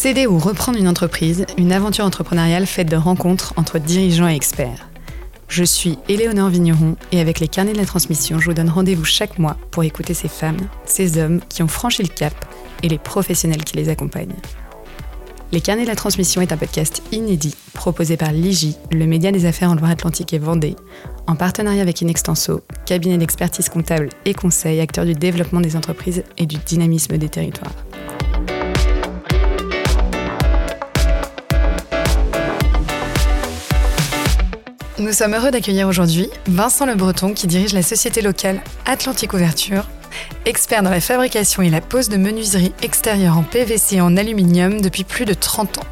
Céder ou reprendre une entreprise, une aventure entrepreneuriale faite de rencontres entre dirigeants et experts. Je suis Éléonore Vigneron et avec les carnets de la transmission, je vous donne rendez-vous chaque mois pour écouter ces femmes, ces hommes qui ont franchi le cap et les professionnels qui les accompagnent. Les carnets de la transmission est un podcast inédit proposé par l'IGI, le média des affaires en Loire-Atlantique et Vendée, en partenariat avec Inextenso, cabinet d'expertise comptable et conseil, acteur du développement des entreprises et du dynamisme des territoires. Nous sommes heureux d'accueillir aujourd'hui Vincent Le Breton qui dirige la société locale Atlantique Ouverture, expert dans la fabrication et la pose de menuiserie extérieure en PVC et en aluminium depuis plus de 30 ans.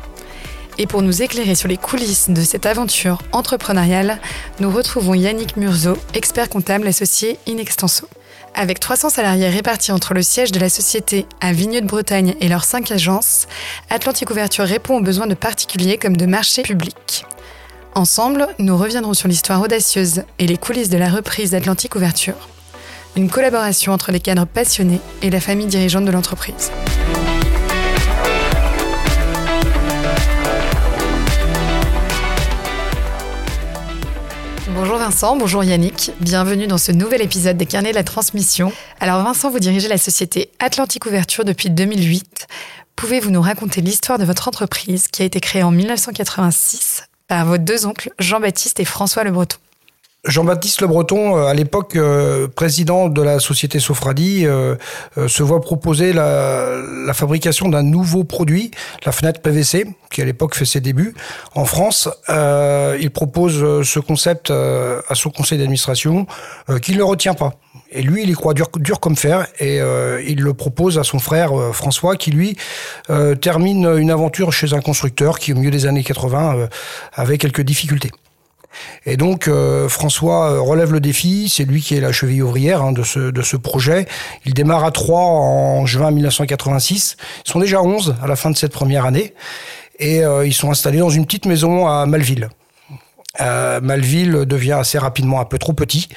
Et pour nous éclairer sur les coulisses de cette aventure entrepreneuriale, nous retrouvons Yannick Murzo, expert comptable associé Inextenso. Avec 300 salariés répartis entre le siège de la société à Vigneux de Bretagne et leurs 5 agences, Atlantique Ouverture répond aux besoins de particuliers comme de marchés publics. Ensemble, nous reviendrons sur l'histoire audacieuse et les coulisses de la reprise d'Atlantique Ouverture. Une collaboration entre les cadres passionnés et la famille dirigeante de l'entreprise. Bonjour Vincent, bonjour Yannick, bienvenue dans ce nouvel épisode des carnets de la transmission. Alors Vincent, vous dirigez la société Atlantique Ouverture depuis 2008. Pouvez-vous nous raconter l'histoire de votre entreprise qui a été créée en 1986 par vos deux oncles, Jean-Baptiste et François Le Breton. Jean-Baptiste Le Breton, euh, à l'époque euh, président de la société Sofradi, euh, se voit proposer la, fabrication d'un nouveau produit, la fenêtre PVC, qui à l'époque fait ses débuts en France. il propose ce concept à son conseil d'administration, qui ne le retient pas. Et lui, il y croit dur, comme fer et euh, il le propose à son frère euh, François qui, lui, euh, termine une aventure chez un constructeur qui, au milieu des années 80, avait quelques difficultés. Et donc François relève le défi, c'est lui qui est la cheville ouvrière hein, de, ce, de ce projet. Il démarre à 3 en juin 1986. Ils sont déjà 11 à la fin de cette première année. Et ils sont installés dans une petite maison à Malville. Malville devient assez rapidement un peu trop petit.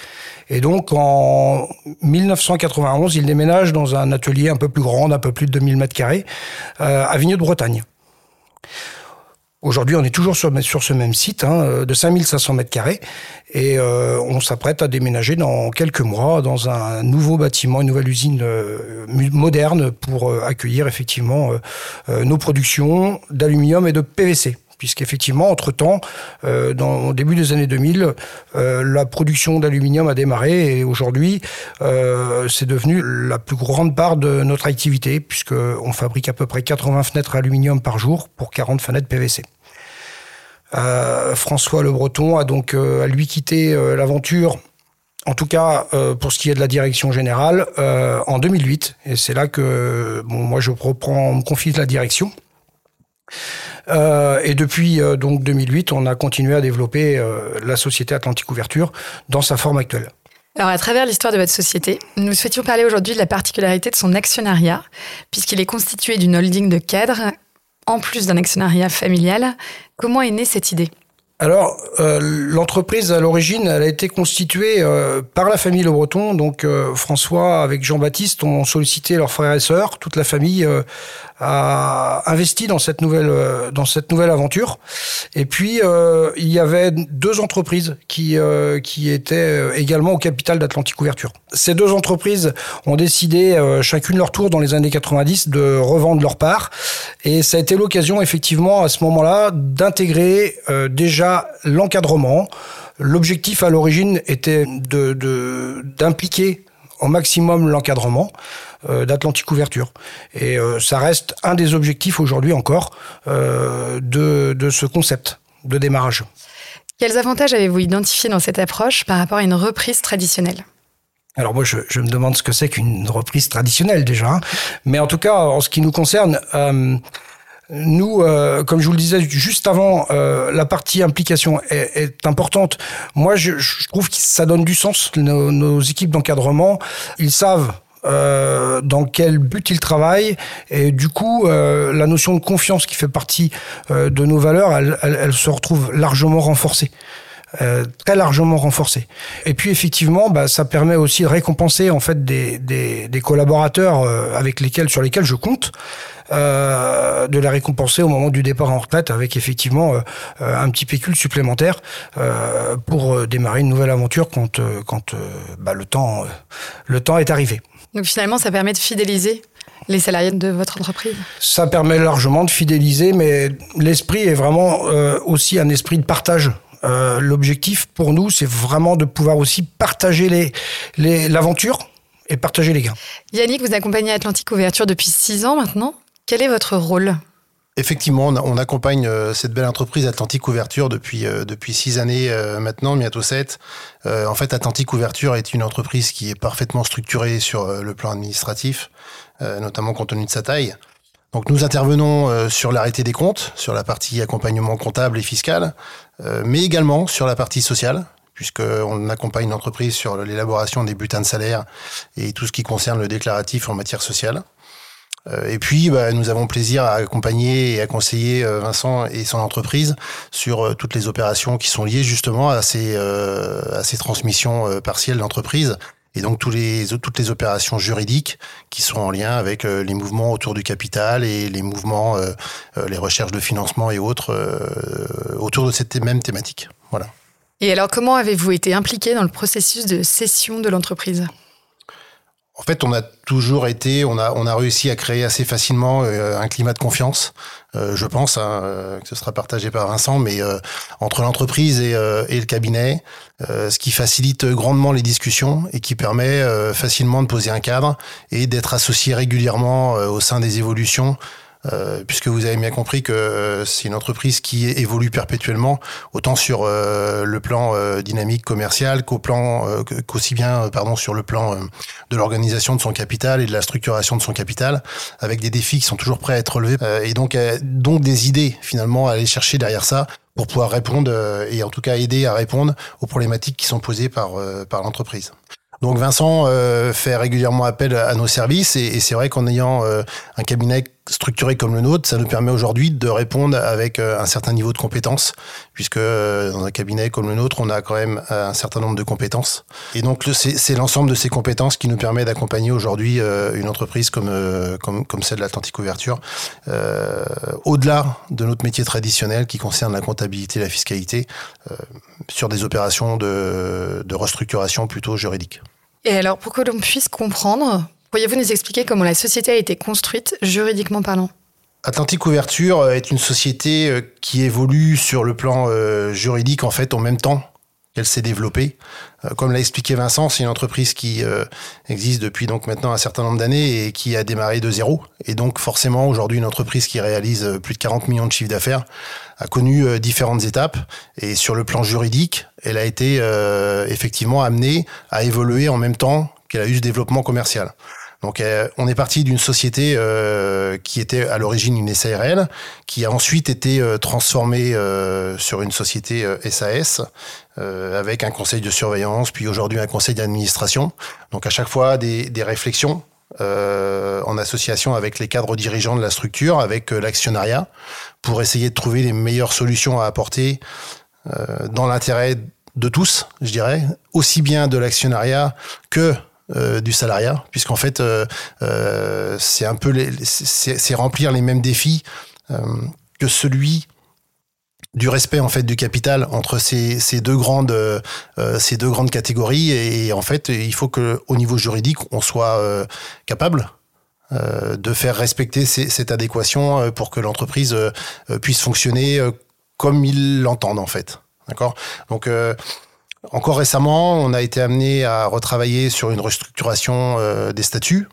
Et donc, en 1991, il déménage dans un atelier un peu plus grand, d'un peu plus de 2000 mètres carrés, euh, à Vigneux de Bretagne. Aujourd'hui, on est toujours sur, sur ce même site hein, de 5500 mètres carrés et euh, on s'apprête à déménager dans quelques mois dans un nouveau bâtiment, une nouvelle usine euh, moderne pour accueillir effectivement nos productions d'aluminium et de PVC puisqu'effectivement, entre-temps, euh, au début des années 2000, euh, la production d'aluminium a démarré et aujourd'hui, euh, c'est devenu la plus grande part de notre activité, puisqu'on fabrique à peu près 80 fenêtres aluminium par jour pour 40 fenêtres PVC. François Le Breton a donc à lui quitté l'aventure en tout cas pour ce qui est de la direction générale, en 2008. Et c'est là que moi je reprends, me confie la direction. Euh, et depuis euh, donc 2008, on a continué à développer euh, la société Atlantique Ouverture dans sa forme actuelle. Alors, à travers l'histoire de votre société, nous souhaitions parler aujourd'hui de la particularité de son actionnariat, puisqu'il est constitué d'une holding de cadres, en plus d'un actionnariat familial. Comment est née cette idée? Alors, l'entreprise à l'origine, elle a été constituée par la famille Le Breton. Donc, François avec Jean-Baptiste ont sollicité leurs frères et sœurs, toute la famille a investi dans cette nouvelle euh, dans cette nouvelle aventure. Et puis euh, il y avait deux entreprises qui euh, qui étaient également au capital d'Atlantique Ouverture. Ces deux entreprises ont décidé chacune leur tour dans les années 90 de revendre leur part et ça a été l'occasion effectivement à ce moment-là d'intégrer déjà l'encadrement. L'objectif à l'origine était de d'impliquer au maximum l'encadrement euh, d'Atlantique Ouverture. Et euh, ça reste un des objectifs aujourd'hui encore euh, de, de ce concept de démarrage. Quels avantages avez-vous identifiés dans cette approche par rapport à une reprise traditionnelle? Alors moi, je, je, me demande ce que c'est qu'une reprise traditionnelle déjà. Hein. Mais en tout cas, en ce qui nous concerne, euh, nous, euh, comme je vous le disais juste avant, euh, la partie implication est, est importante. Moi, je, je, trouve que ça donne du sens. Nos, nos équipes d'encadrement, ils savent euh, dans quel but ils travaillent. Et du coup, euh, la notion de confiance qui fait partie euh, de nos valeurs, elle, elle, elle, se retrouve largement renforcée. Très largement renforcée. Et puis effectivement, bah, ça permet aussi de récompenser en fait des, des, des collaborateurs avec lesquels sur lesquels je compte. Euh, de la récompenser au moment du départ en retraite avec effectivement euh, un petit pécule supplémentaire euh, pour démarrer une nouvelle aventure quand, quand bah, le, temps, le temps est arrivé. Donc finalement, ça permet de fidéliser les salariés de votre entreprise? Ça permet largement de fidéliser, mais l'esprit est vraiment aussi un esprit de partage. L'objectif pour nous, c'est vraiment de pouvoir aussi partager l'aventure les, et partager les gains. Yannick, vous accompagnez Atlantique Ouverture depuis six ans maintenant. Quel est votre rôle? Effectivement, on, accompagne euh, cette belle entreprise Atlantique Ouverture depuis, euh, depuis six années euh, maintenant, bientôt sept. en fait, Atlantique Ouverture est une entreprise qui est parfaitement structurée sur le plan administratif, notamment compte tenu de sa taille. Donc nous intervenons sur l'arrêté des comptes, sur la partie accompagnement comptable et fiscal, mais également sur la partie sociale, puisqu'on accompagne l'entreprise sur l'élaboration des bulletins de salaire et tout ce qui concerne le déclaratif en matière sociale. Euh, et puis, bah, nous avons plaisir à accompagner et à conseiller euh, Vincent et son entreprise sur euh, toutes les opérations qui sont liées justement à ces, à ces transmissions partielles d'entreprise et donc tous les, toutes les opérations juridiques qui sont en lien avec les mouvements autour du capital et les mouvements, les recherches de financement et autres autour de cette même thématique. Voilà. Et alors, comment avez-vous été impliqué dans le processus de cession de l'entreprise? En fait, on a toujours été, on a, on a réussi à créer assez facilement euh, un climat de confiance, euh, je pense, hein, euh, que ce sera partagé par Vincent, mais entre l'entreprise et, et, le cabinet, ce qui facilite grandement les discussions et qui permet facilement de poser un cadre et d'être associé régulièrement au sein des évolutions euh, puisque vous avez bien compris que euh, c'est une entreprise qui évolue perpétuellement, autant sur euh, le plan dynamique commercial qu'au plan qu'aussi bien pardon sur le plan de l'organisation de son capital et de la structuration de son capital, avec des défis qui sont toujours prêts à être relevés et donc donc des idées finalement à aller chercher derrière ça pour pouvoir répondre et en tout cas aider à répondre aux problématiques qui sont posées par par l'entreprise. Donc Vincent euh, fait régulièrement appel à nos services et, et c'est vrai qu'en ayant euh, un cabinet structuré comme le nôtre, ça nous permet aujourd'hui de répondre avec euh, un certain niveau de compétences, puisque dans un cabinet comme le nôtre, on a quand même un certain nombre de compétences. Et donc c'est l'ensemble de ces compétences qui nous permet d'accompagner aujourd'hui une entreprise comme, comme, comme celle de l'Atlantique Ouverture, au-delà de notre métier traditionnel qui concerne la comptabilité et la fiscalité, sur des opérations de, de restructuration plutôt juridique. Et alors, pour que l'on puisse comprendre, pourriez-vous nous expliquer comment la société a été construite juridiquement parlant? Atlantique Ouverture est une société euh, qui évolue sur le plan euh, juridique en fait en même temps qu'elle s'est développée. Euh, comme l'a expliqué Vincent, c'est une entreprise qui existe depuis donc maintenant un certain nombre d'années et qui a démarré de zéro. Et donc forcément aujourd'hui une entreprise qui réalise plus de 40 millions de chiffres d'affaires a connu différentes étapes et sur le plan juridique, elle a été effectivement amenée à évoluer en même temps qu'elle a eu ce développement commercial. Donc euh, on est parti d'une société euh, qui était à l'origine une SARL, qui a ensuite été euh, transformée sur une société SAS avec un conseil de surveillance, puis aujourd'hui un conseil d'administration. Donc à chaque fois des, des réflexions en association avec les cadres dirigeants de la structure, avec l'actionnariat, pour essayer de trouver les meilleures solutions à apporter dans l'intérêt de tous, je dirais, aussi bien de l'actionnariat que euh, du salariat, puisqu'en fait, euh, euh, c'est un peu c'est remplir les mêmes défis que celui du respect en fait du capital entre ces, ces deux grandes ces deux grandes catégories. Et, en fait il faut que au niveau juridique on soit capable de faire respecter cette adéquation pour que l'entreprise puisse fonctionner comme ils l'entendent en fait. D'accord? Donc encore récemment, on a été amené à retravailler sur une restructuration euh, des statuts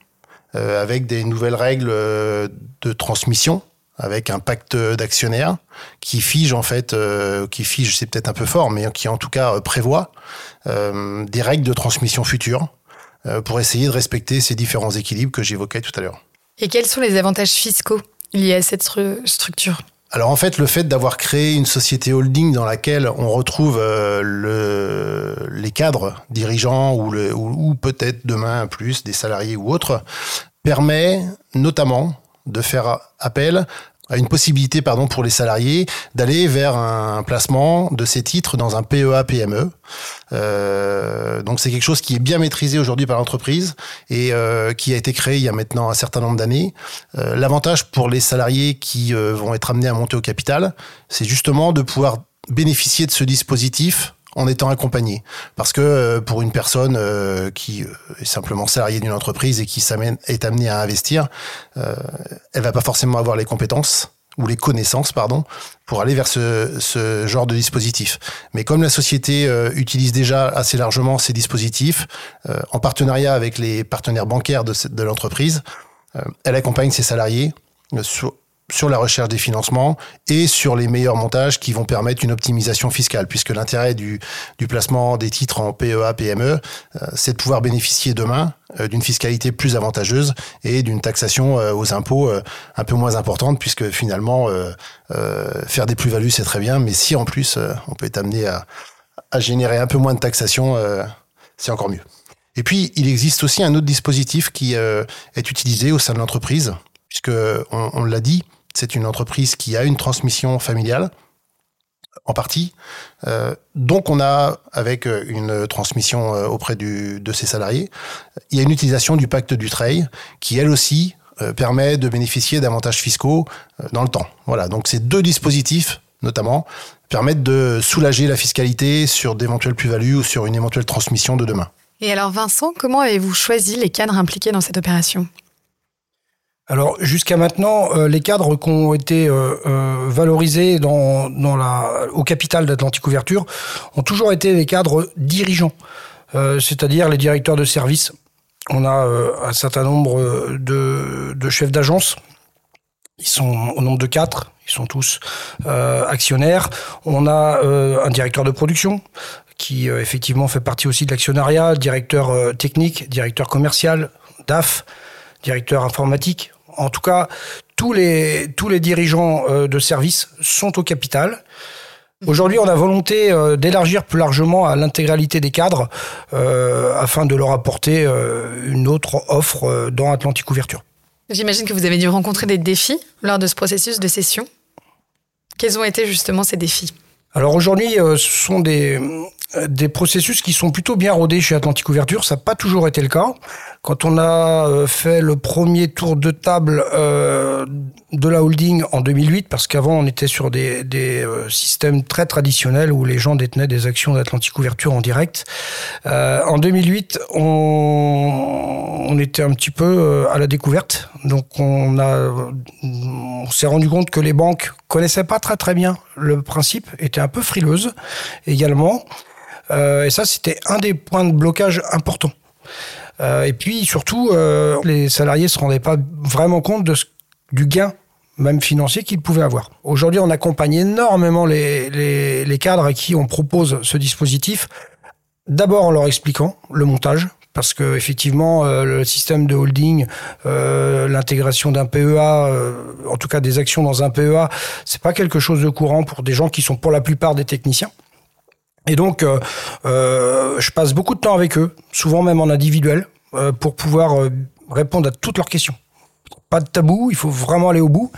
euh, avec des nouvelles règles euh, de transmission avec un pacte d'actionnaires qui fige en fait, qui fige, c'est peut-être un peu fort, mais qui en tout cas prévoit des règles de transmission futures pour essayer de respecter ces différents équilibres que j'évoquais tout à l'heure. Et quels sont les avantages fiscaux liés à cette structure? Alors en fait, le fait d'avoir créé une société holding dans laquelle on retrouve euh, le, les cadres dirigeants ou, peut-être demain plus des salariés ou autres, permet notamment de faire appel une possibilité pardon pour les salariés d'aller vers un placement de ces titres dans un PEA PME. Euh, donc c'est quelque chose qui est bien maîtrisé aujourd'hui par l'entreprise et euh, qui a été créé il y a maintenant un certain nombre d'années. Euh, L'avantage pour les salariés qui vont être amenés à monter au capital, c'est justement de pouvoir bénéficier de ce dispositif en étant accompagné. Parce que euh, pour une personne euh, qui euh, est simplement salariée d'une entreprise et qui est amenée à investir, elle va pas forcément avoir les compétences ou les connaissances, pardon, pour aller vers ce, ce genre de dispositif. Mais comme la société utilise déjà assez largement ces dispositifs, en partenariat avec les partenaires bancaires de, de l'entreprise, elle accompagne ses salariés sur, sur la recherche des financements et sur les meilleurs montages qui vont permettre une optimisation fiscale, puisque l'intérêt du, placement des titres en PEA, PME, euh, c'est de pouvoir bénéficier demain euh, d'une fiscalité plus avantageuse et d'une taxation euh, aux impôts un peu moins importante, puisque finalement, faire des plus-values, c'est très bien, mais si en plus on peut être amené à, générer un peu moins de taxation, c'est encore mieux. Et puis, il existe aussi un autre dispositif qui est utilisé au sein de l'entreprise, puisque on, on l'a dit, c'est une entreprise qui a une transmission familiale en partie. Euh, donc on a, avec une transmission euh, auprès de ses salariés, il y a une utilisation du pacte du trail qui, elle aussi, euh, permet de bénéficier d'avantages fiscaux euh, dans le temps. Voilà, donc ces deux dispositifs, notamment, permettent de soulager la fiscalité sur d'éventuelles plus-values ou sur une éventuelle transmission de demain. Et alors Vincent, comment avez-vous choisi les cadres impliqués dans cette opération? Alors jusqu'à maintenant, euh, les cadres qui ont été euh, euh, valorisés au capital d'Atlantique Ouverture ont toujours été les cadres dirigeants, c'est-à-dire les directeurs de service. On a un certain nombre de, de chefs d'agence. Ils sont au nombre de quatre. Ils sont tous actionnaires. On a un directeur de production qui effectivement fait partie aussi de l'actionnariat, directeur technique, directeur commercial, DAF, directeur informatique, en tout cas, tous les, tous les dirigeants euh, de service sont au capital. Aujourd'hui, on a volonté euh, d'élargir plus largement à l'intégralité des cadres euh, afin de leur apporter une autre offre dans Atlantique Ouverture. J'imagine que vous avez dû rencontrer des défis lors de ce processus de cession. Quels ont été justement ces défis? Alors aujourd'hui, ce sont des, des processus qui sont plutôt bien rodés chez Atlantique Ouverture. Ça n'a pas toujours été le cas. Quand on a euh, fait le premier tour de table euh, de la holding en 2008, parce qu'avant on était sur des, des euh, systèmes très traditionnels où les gens détenaient des actions d'Atlantique Ouverture en direct. Euh, en 2008, on, était un petit peu euh, à la découverte. Donc on, on s'est rendu compte que les banques connaissaient pas très très bien le principe, étaient un peu frileuses également. Euh, et ça, c'était un des points de blocage importants. Euh, et puis surtout, euh, les salariés se rendaient pas vraiment compte du gain même financier qu'ils pouvaient avoir. Aujourd'hui, on accompagne énormément les, cadres à qui on propose ce dispositif. D'abord en leur expliquant le montage, parce que effectivement le système de holding, l'intégration d'un PEA, en tout cas des actions dans un PEA, c'est pas quelque chose de courant pour des gens qui sont pour la plupart des techniciens. Et donc, euh, euh, je passe beaucoup de temps avec eux, souvent même en individuel, euh, pour pouvoir répondre à toutes leurs questions. Pas de tabou, il faut vraiment aller au bout.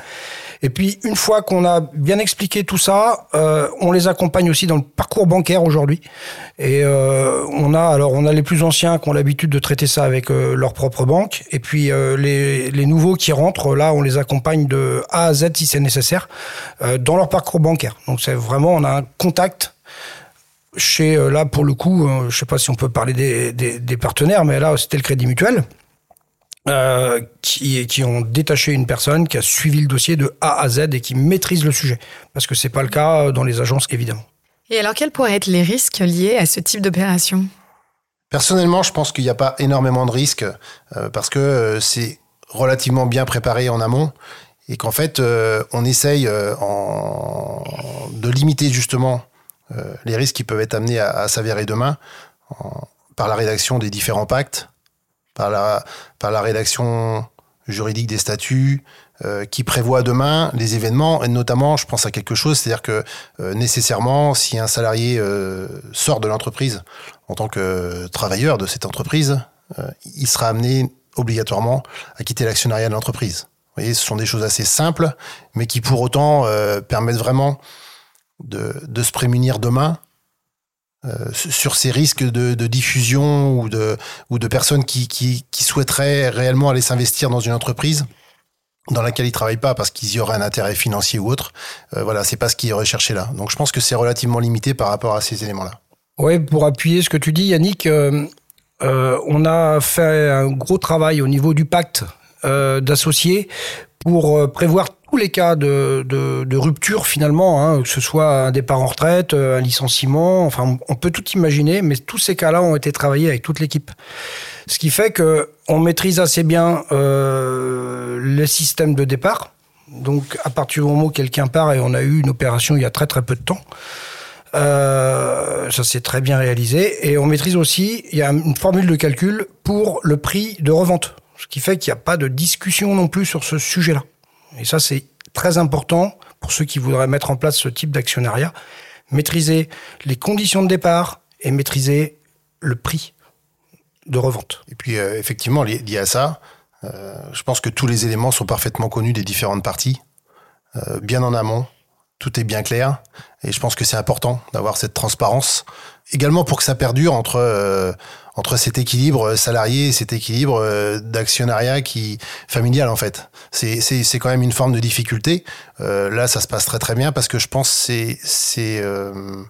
Et puis, une fois qu'on a bien expliqué tout ça, euh, on les accompagne aussi dans le parcours bancaire aujourd'hui. Et euh, on a alors on a les plus anciens qui ont l'habitude de traiter ça avec euh, leur propre banque. Et puis les, les nouveaux qui rentrent, là, on les accompagne de A à Z si c'est nécessaire dans leur parcours bancaire. Donc c'est vraiment on a un contact chez là pour le coup, je sais pas si on peut parler des, des, des partenaires, mais là c'était le Crédit Mutuel. Euh, qui, qui, ont détaché une personne qui a suivi le dossier de A à Z et qui maîtrise le sujet. Parce que c'est pas le cas dans les agences, évidemment. Et alors, quels pourraient être les risques liés à ce type d'opération? Personnellement, je pense qu'il n'y a pas énormément de risques euh, parce que euh, c'est relativement bien préparé en amont et qu'en fait, euh, on essaye en, de limiter justement les risques qui peuvent être amenés à, s'avérer demain par la rédaction des différents pactes par la, rédaction juridique des statuts, euh, qui prévoit demain les événements, et notamment, je pense à quelque chose, c'est-à-dire que euh, nécessairement, si un salarié euh, sort de l'entreprise en tant que travailleur de cette entreprise, il sera amené obligatoirement à quitter l'actionnariat de l'entreprise. Vous voyez, ce sont des choses assez simples, mais qui pour autant euh, permettent vraiment de, se prémunir demain euh, sur ces risques de, diffusion ou de, ou de personnes qui, qui, souhaiteraient réellement aller s'investir dans une entreprise dans laquelle ils travaillent pas parce qu'ils y auraient un intérêt financier ou autre. Euh, voilà, c'est pas ce qu'ils recherché là. Donc je pense que c'est relativement limité par rapport à ces éléments-là. Oui, pour appuyer ce que tu dis, Yannick, euh, euh, on a fait un gros travail au niveau du pacte d'associés pour prévoir tous les cas de, rupture finalement, hein, que ce soit un départ en retraite, euh, un licenciement, enfin on peut tout imaginer, mais tous ces cas-là ont été travaillés avec toute l'équipe. Ce qui fait que on maîtrise assez bien euh, les systèmes de départ. Donc à partir du moment où quelqu'un part et on a eu une opération il y a très très peu de temps, euh, ça s'est très bien réalisé. Et on maîtrise aussi, il y a une formule de calcul pour le prix de revente. Ce qui fait qu'il n'y a pas de discussion non plus sur ce sujet-là. Et ça, c'est très important pour ceux qui voudraient mettre en place ce type d'actionnariat. Maîtriser les conditions de départ et maîtriser le prix de revente. Et puis, euh, effectivement, lié à ça, euh, je pense que tous les éléments sont parfaitement connus des différentes parties, euh, bien en amont. Tout est bien clair. Et je pense que c'est important d'avoir cette transparence. Également pour que ça perdure entre, entre cet équilibre salarié et cet équilibre euh, d'actionnariat qui familial en fait. C'est, c'est, quand même une forme de difficulté. Euh, là, ça se passe très très bien parce que je pense c'est, c'est, euh,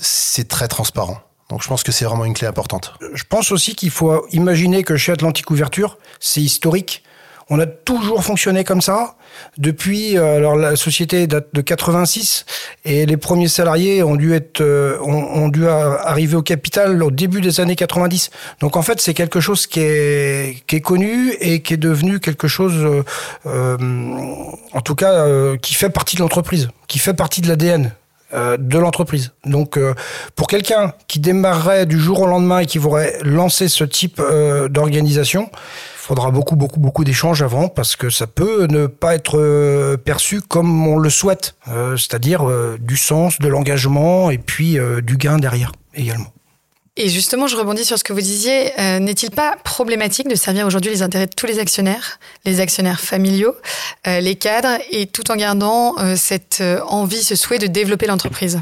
c'est très transparent. Donc je pense que c'est vraiment une clé importante. Je pense aussi qu'il faut imaginer que chez Atlantique Ouverture, c'est historique. On a toujours fonctionné comme ça depuis. euh, Alors la société date de 86 et les premiers salariés ont dû être, euh, ont, ont dû arriver au capital au début des années 90. Donc en fait, c'est quelque chose qui est qui est connu et qui est devenu quelque chose, euh, euh, en tout cas, euh, qui fait partie de l'entreprise, qui fait partie de l'ADN de l'entreprise. Donc, euh, pour quelqu'un qui démarrerait du jour au lendemain et qui voudrait lancer ce type euh, d'organisation, faudra beaucoup, beaucoup, beaucoup d'échanges avant parce que ça peut ne pas être euh, perçu comme on le souhaite, euh, c'est-à-dire euh, du sens, de l'engagement et puis du gain derrière également. Et justement, je rebondis sur ce que vous disiez. N'est-il pas problématique de servir aujourd'hui les intérêts de tous les actionnaires, les actionnaires familiaux, les cadres, et tout en gardant cette envie, ce souhait de développer l'entreprise?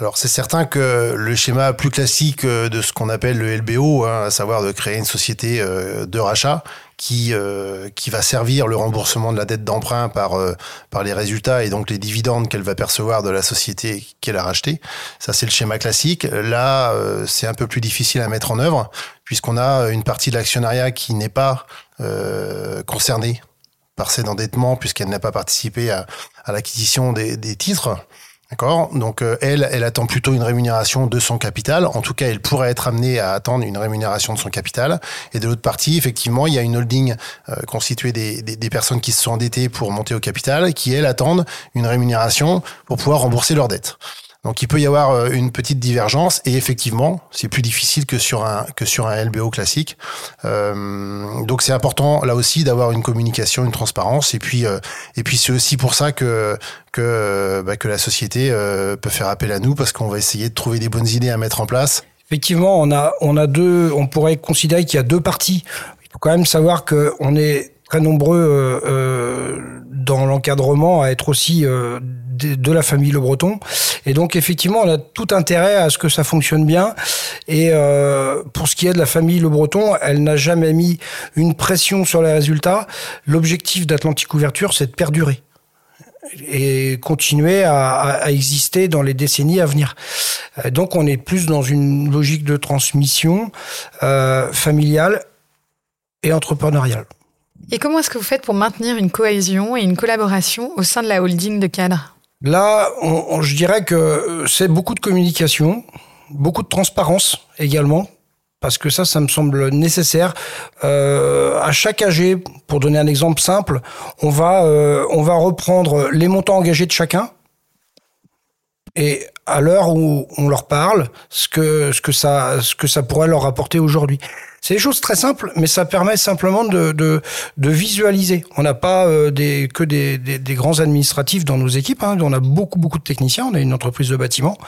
Alors c'est certain que le schéma plus classique euh, de ce qu'on appelle le LBO, hein, à savoir de créer une société euh, de rachat qui euh, qui va servir le remboursement de la dette d'emprunt par par les résultats et donc les dividendes qu'elle va percevoir de la société qu'elle a rachetée. Ça c'est le schéma classique. Là c'est un peu plus difficile à mettre en œuvre puisqu'on a une partie de l'actionnariat qui n'est pas concernée par cet endettement puisqu'elle n'a pas participé à, l'acquisition des titres. D'accord Donc euh, elle, elle attend plutôt une rémunération de son capital. En tout cas, elle pourrait être amenée à attendre une rémunération de son capital. Et de l'autre partie, effectivement, il y a une holding euh, constituée des, des, des personnes qui se sont endettées pour monter au capital, qui elles attendent une rémunération pour pouvoir rembourser leurs dettes. Donc il peut y avoir euh, une petite divergence et effectivement c'est plus difficile que sur un que sur un LBO classique. Euh, donc c'est important là aussi d'avoir une communication, une transparence et puis euh, et puis c'est aussi pour ça que que bah, que la société peut faire appel à nous parce qu'on va essayer de trouver des bonnes idées à mettre en place. Effectivement, on a, on a deux, on pourrait considérer qu'il y a deux parties. Il faut quand même savoir que on est très nombreux dans l'encadrement à être aussi de, la famille Le Breton. Et donc, effectivement, on a tout intérêt à ce que ça fonctionne bien. Et euh, pour ce qui est de la famille Le Breton, elle n'a jamais mis une pression sur les résultats. L'objectif d'Atlantique Ouverture, c'est de perdurer et continuer à, exister dans les décennies à venir. Euh, Donc on est plus dans une logique de transmission euh, familiale et entrepreneuriale. Et comment est-ce que vous faites pour maintenir une cohésion et une collaboration au sein de la holding de cadres Là, je dirais que c'est beaucoup de communication, beaucoup de transparence également, parce que ça, ça me semble nécessaire. Euh, à chaque AG, pour donner un exemple simple, on va, euh, on va reprendre les montants engagés de chacun. Et à l'heure où on leur parle, ce que, ce que, ça, ce que ça pourrait leur apporter aujourd'hui. C'est des choses très simples, mais ça permet simplement de, de, de visualiser. On n'a pas euh, des, que des, des, des, grands administratifs dans nos équipes. Hein. On a beaucoup, beaucoup de techniciens. On a une entreprise de bâtiment.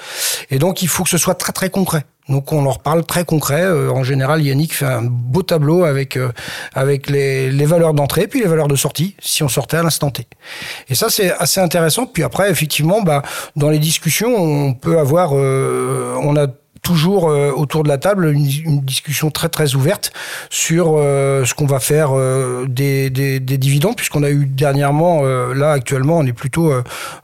Et donc, il faut que ce soit très, très concret. Donc on leur parle très concret. Euh, en général, Yannick fait un beau tableau avec euh, avec les, les valeurs d'entrée puis les valeurs de sortie si on sortait à l'instant T. Et ça c'est assez intéressant. Puis après, effectivement, bah, dans les discussions, on peut avoir, euh, on a toujours euh, autour de la table une, discussion très très ouverte sur euh, ce qu'on va faire euh, des, des, des, dividendes puisqu'on a eu dernièrement là actuellement on est plutôt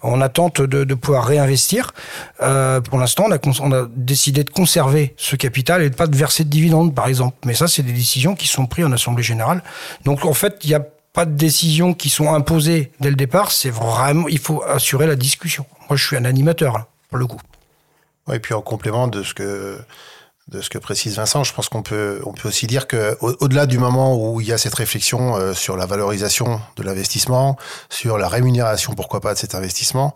en attente de, de pouvoir réinvestir. Pour l'instant on a, on a décidé de conserver ce capital et de pas de verser de dividendes par exemple. Mais ça c'est des décisions qui sont prises en assemblée générale. Donc en fait il y a pas de décisions qui sont imposées dès le départ. C'est vraiment il faut assurer la discussion. Moi je suis un animateur là, pour le coup et puis en complément de ce que de ce que précise Vincent, je pense qu'on peut on peut aussi dire que au-delà du moment où il y a cette réflexion euh, sur la valorisation de l'investissement, sur la rémunération pourquoi pas de cet investissement,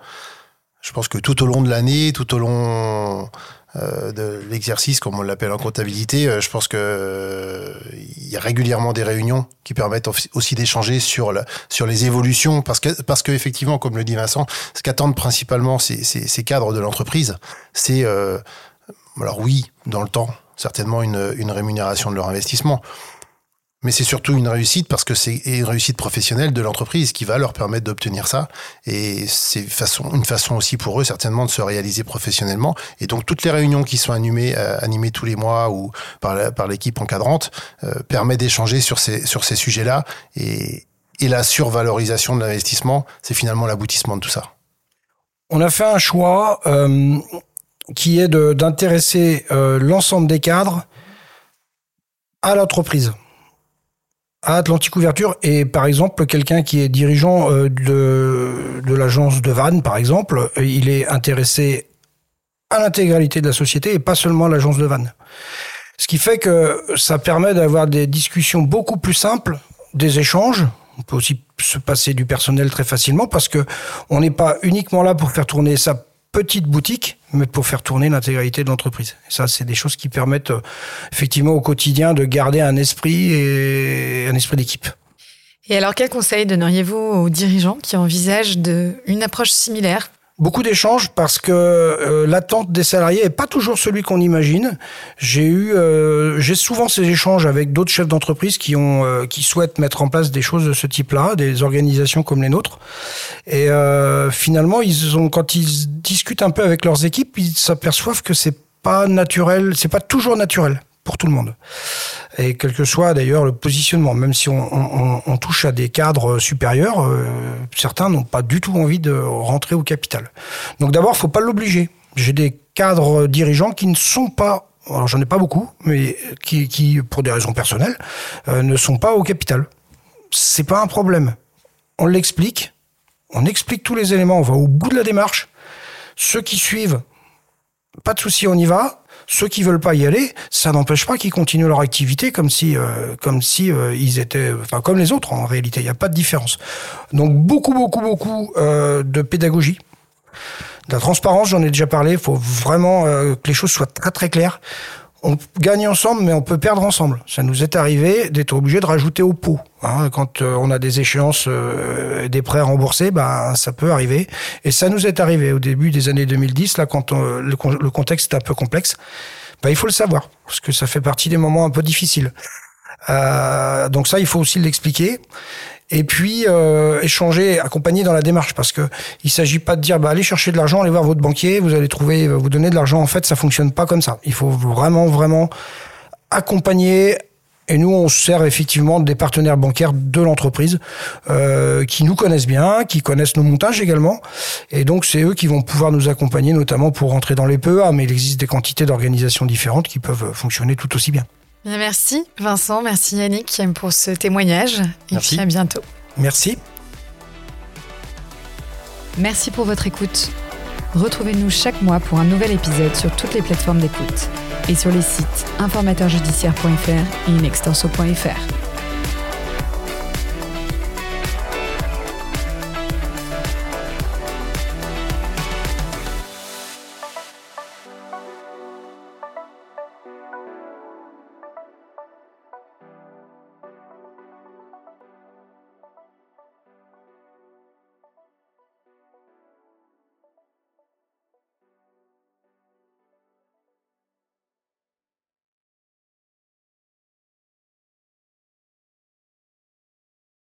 je pense que tout au long de l'année, tout au long de l'exercice, comme on l'appelle en comptabilité, euh, je pense que euh, il y a régulièrement des réunions qui permettent aussi d'échanger sur sur les évolutions, parce que parce que effectivement, comme le dit Vincent, ce qu'attendent principalement ces, ces, ces, cadres de l'entreprise, c'est alors oui, dans le temps, certainement une, une rémunération de leur investissement, mais c'est surtout une réussite parce que c'est une réussite professionnelle de l'entreprise qui va leur permettre d'obtenir ça. Et c'est une façon aussi pour eux certainement de se réaliser professionnellement. Et donc toutes les réunions qui sont animées, euh, tous les mois ou par, l'équipe encadrante euh, permet d'échanger sur ces, sujets-là. Et, et la survalorisation de l'investissement, c'est finalement l'aboutissement de tout ça. On a fait un choix euh, qui est d'intéresser euh, l'ensemble des cadres à l'entreprise à Atlantique Ouverture et par exemple quelqu'un qui est dirigeant euh, de, l'agence de Vannes par exemple, euh, il est intéressé à l'intégralité de la société et pas seulement à l'agence de Vannes. Ce qui fait que ça permet d'avoir des discussions beaucoup plus simples, des échanges. On peut aussi se passer du personnel très facilement parce que on n'est pas uniquement là pour faire tourner sa petite boutique, mais pour faire tourner l'intégralité de l'entreprise. Ça, c'est des choses qui permettent euh, effectivement au quotidien de garder un esprit et un esprit d'équipe. Et alors, quel conseil donneriez-vous aux dirigeants qui envisagent une approche similaire Beaucoup d'échanges parce que euh, l'attente des salariés est pas toujours celui qu'on imagine. J'ai eu, euh, j'ai souvent ces échanges avec d'autres chefs d'entreprise qui ont, euh, qui souhaitent mettre en place des choses de ce type-là, des organisations comme les nôtres. Et finalement, ils ont, quand ils discutent un peu avec leurs équipes, ils s'aperçoivent que c'est pas naturel, c'est pas toujours naturel pour tout le monde. Et quel que soit d'ailleurs le positionnement, même si on, touche à des cadres supérieurs, euh, certains n'ont pas du tout envie de rentrer au capital. Donc d'abord, faut pas l'obliger. J'ai des cadres dirigeants qui ne sont pas alors j'en ai pas beaucoup, mais qui, qui pour des raisons personnelles, euh, ne sont pas au capital. C'est pas un problème. On l'explique, on explique tous les éléments, on va au bout de la démarche. Ceux qui suivent, pas de souci, on y va. Ceux qui veulent pas y aller, ça n'empêche pas qu'ils continuent leur activité comme si, euh, comme si euh, ils étaient, enfin comme les autres en réalité. Il n'y a pas de différence. Donc beaucoup, beaucoup, beaucoup euh, de pédagogie. De la transparence, j'en ai déjà parlé. Il faut vraiment que les choses soient très très claires on gagne ensemble, mais on peut perdre ensemble. Ça nous est arrivé d'être obligé de rajouter au pot. Hein. Quand euh, on a des échéances, euh, des prêts remboursés, ben ça peut arriver. Et ça nous est arrivé au début des années 2010, là, quand le, le, contexte est un peu complexe. Ben, il faut le savoir, parce que ça fait partie des moments un peu difficiles. Euh, donc ça, il faut aussi l'expliquer et puis euh, échanger, accompagner dans la démarche, parce que il s'agit pas de dire bah allez chercher de l'argent, allez voir votre banquier, vous allez trouver, vous donner de l'argent. En fait, ça fonctionne pas comme ça. Il faut vraiment vraiment accompagner. Et nous, on sert effectivement des partenaires bancaires de l'entreprise euh, qui nous connaissent bien, qui connaissent nos montages également. Et donc, c'est eux qui vont pouvoir nous accompagner, notamment pour rentrer dans les PEA. Mais il existe des quantités d'organisations différentes qui peuvent fonctionner tout aussi bien. Merci Vincent, merci Yannick pour ce témoignage et puis à bientôt. Merci. Merci pour votre écoute. Retrouvez-nous chaque mois pour un nouvel épisode sur toutes les plateformes d'écoute et sur les sites informateurjudiciaire.fr et inextenso.fr.